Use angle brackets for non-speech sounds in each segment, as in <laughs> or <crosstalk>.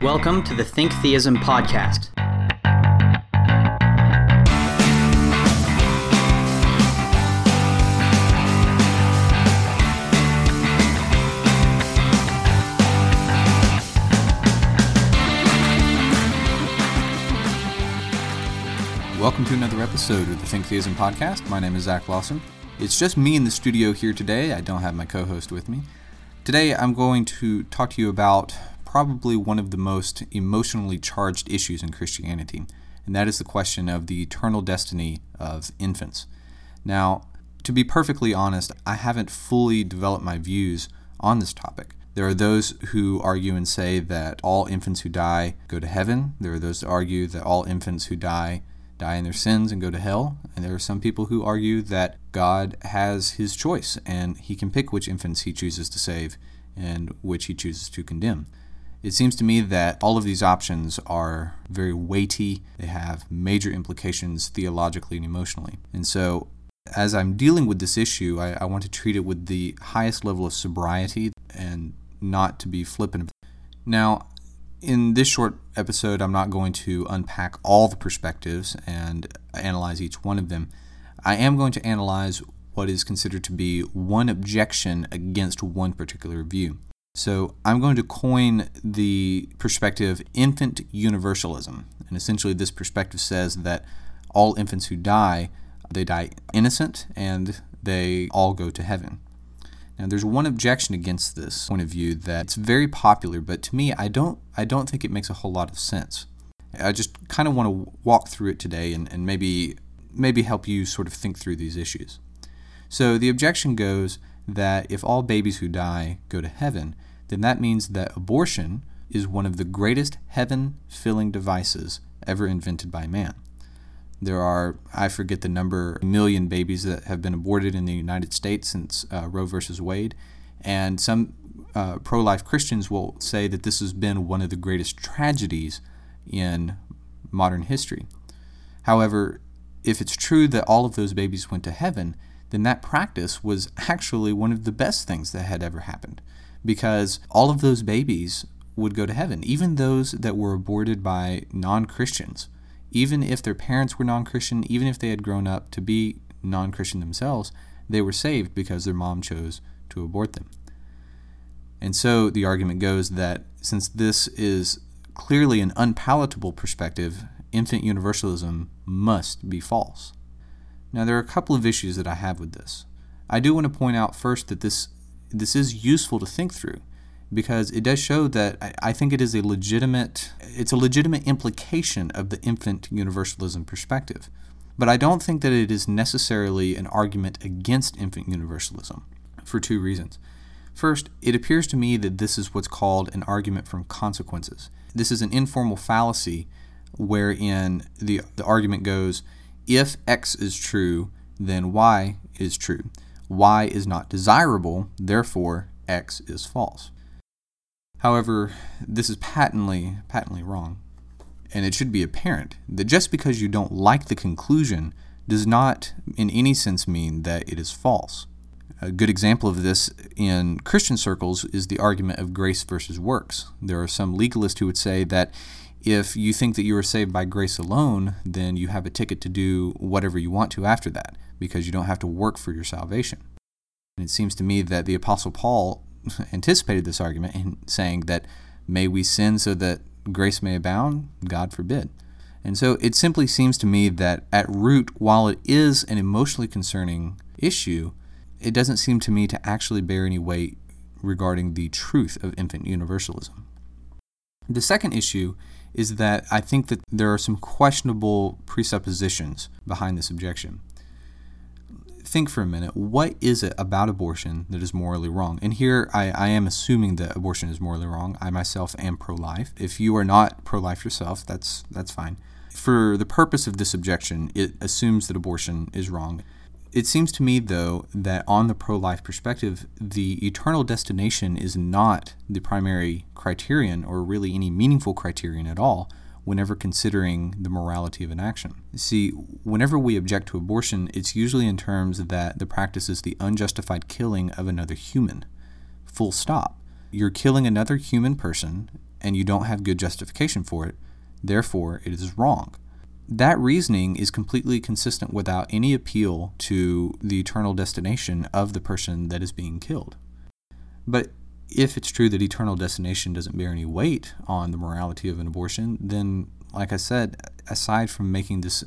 Welcome to the Think Theism podcast. Welcome to another episode of the Think Theism podcast. My name is Zach Lawson. It's just me in the studio here today. I don't have my co host with me. Today, I'm going to talk to you about probably one of the most emotionally charged issues in Christianity, and that is the question of the eternal destiny of infants. Now, to be perfectly honest, I haven't fully developed my views on this topic. There are those who argue and say that all infants who die go to heaven. There are those who argue that all infants who die die in their sins and go to hell. And there are some people who argue that God has his choice and he can pick which infants he chooses to save and which he chooses to condemn. It seems to me that all of these options are very weighty, they have major implications theologically and emotionally. And so, as I'm dealing with this issue, I, I want to treat it with the highest level of sobriety and not to be flippant. Now, in this short episode, I'm not going to unpack all the perspectives and analyze each one of them. I am going to analyze what is considered to be one objection against one particular view. So I'm going to coin the perspective infant universalism. And essentially, this perspective says that all infants who die, they die innocent and they all go to heaven. Now, there's one objection against this point of view that it's very popular, but to me, I don't, I don't think it makes a whole lot of sense. I just kind of want to walk through it today and, and maybe, maybe help you sort of think through these issues. So the objection goes that if all babies who die go to heaven, then that means that abortion is one of the greatest heaven filling devices ever invented by man. There are, I forget the number, million babies that have been aborted in the United States since uh, Roe versus Wade. And some uh, pro life Christians will say that this has been one of the greatest tragedies in modern history. However, if it's true that all of those babies went to heaven, then that practice was actually one of the best things that had ever happened because all of those babies would go to heaven, even those that were aborted by non Christians even if their parents were non Christian, even if they had grown up to be non Christian themselves, they were saved because their mom chose to abort them. And so the argument goes that since this is clearly an unpalatable perspective, infant universalism must be false. Now, there are a couple of issues that I have with this. I do want to point out first that this, this is useful to think through because it does show that I, I think it is a legitimate it's a legitimate implication of the infant universalism perspective. But I don't think that it is necessarily an argument against infant universalism for two reasons. First, it appears to me that this is what's called an argument from consequences. This is an informal fallacy wherein the, the argument goes if X is true, then Y is true. Y is not desirable, therefore X is false. However, this is patently patently wrong. And it should be apparent that just because you don't like the conclusion does not in any sense mean that it is false. A good example of this in Christian circles is the argument of grace versus works. There are some legalists who would say that if you think that you are saved by grace alone, then you have a ticket to do whatever you want to after that because you don't have to work for your salvation. And it seems to me that the Apostle Paul <laughs> anticipated this argument in saying that may we sin so that grace may abound? God forbid. And so it simply seems to me that at root, while it is an emotionally concerning issue, it doesn't seem to me to actually bear any weight regarding the truth of infant universalism. The second issue is that I think that there are some questionable presuppositions behind this objection think for a minute what is it about abortion that is morally wrong? And here I, I am assuming that abortion is morally wrong. I myself am pro life. If you are not pro life yourself, that's, that's fine. For the purpose of this objection, it assumes that abortion is wrong. It seems to me, though, that on the pro life perspective, the eternal destination is not the primary criterion or really any meaningful criterion at all whenever considering the morality of an action. See, whenever we object to abortion, it's usually in terms that the practice is the unjustified killing of another human. Full stop. You're killing another human person, and you don't have good justification for it, therefore it is wrong. That reasoning is completely consistent without any appeal to the eternal destination of the person that is being killed. But if it's true that eternal destination doesn't bear any weight on the morality of an abortion, then, like I said, aside from making this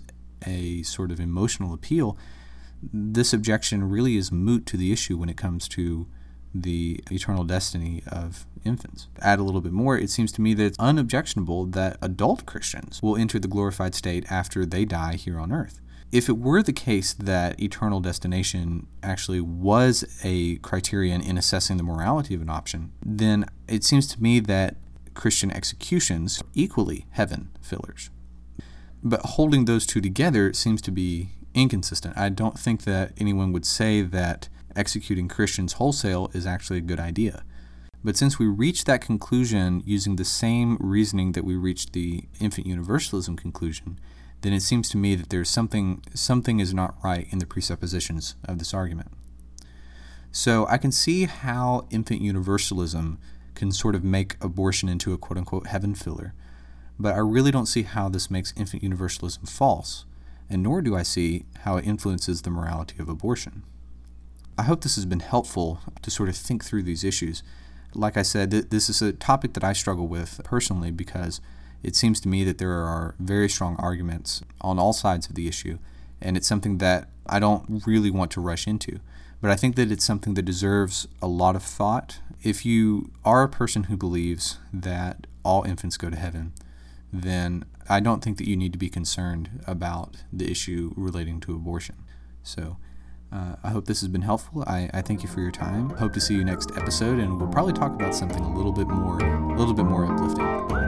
a sort of emotional appeal, this objection really is moot to the issue when it comes to the eternal destiny of infants. Add a little bit more, it seems to me that it's unobjectionable that adult Christians will enter the glorified state after they die here on earth. If it were the case that eternal destination actually was a criterion in assessing the morality of an option, then it seems to me that Christian executions are equally heaven fillers. But holding those two together seems to be inconsistent. I don't think that anyone would say that executing Christians wholesale is actually a good idea. But since we reached that conclusion using the same reasoning that we reached the infant universalism conclusion, then it seems to me that there's something something is not right in the presuppositions of this argument. So I can see how infant universalism can sort of make abortion into a quote unquote heaven filler, but I really don't see how this makes infant universalism false, and nor do I see how it influences the morality of abortion. I hope this has been helpful to sort of think through these issues. Like I said, th- this is a topic that I struggle with personally because it seems to me that there are very strong arguments on all sides of the issue, and it's something that I don't really want to rush into. But I think that it's something that deserves a lot of thought. If you are a person who believes that all infants go to heaven, then I don't think that you need to be concerned about the issue relating to abortion. So, uh, I hope this has been helpful. I, I thank you for your time. Hope to see you next episode, and we'll probably talk about something a little bit more, a little bit more uplifting.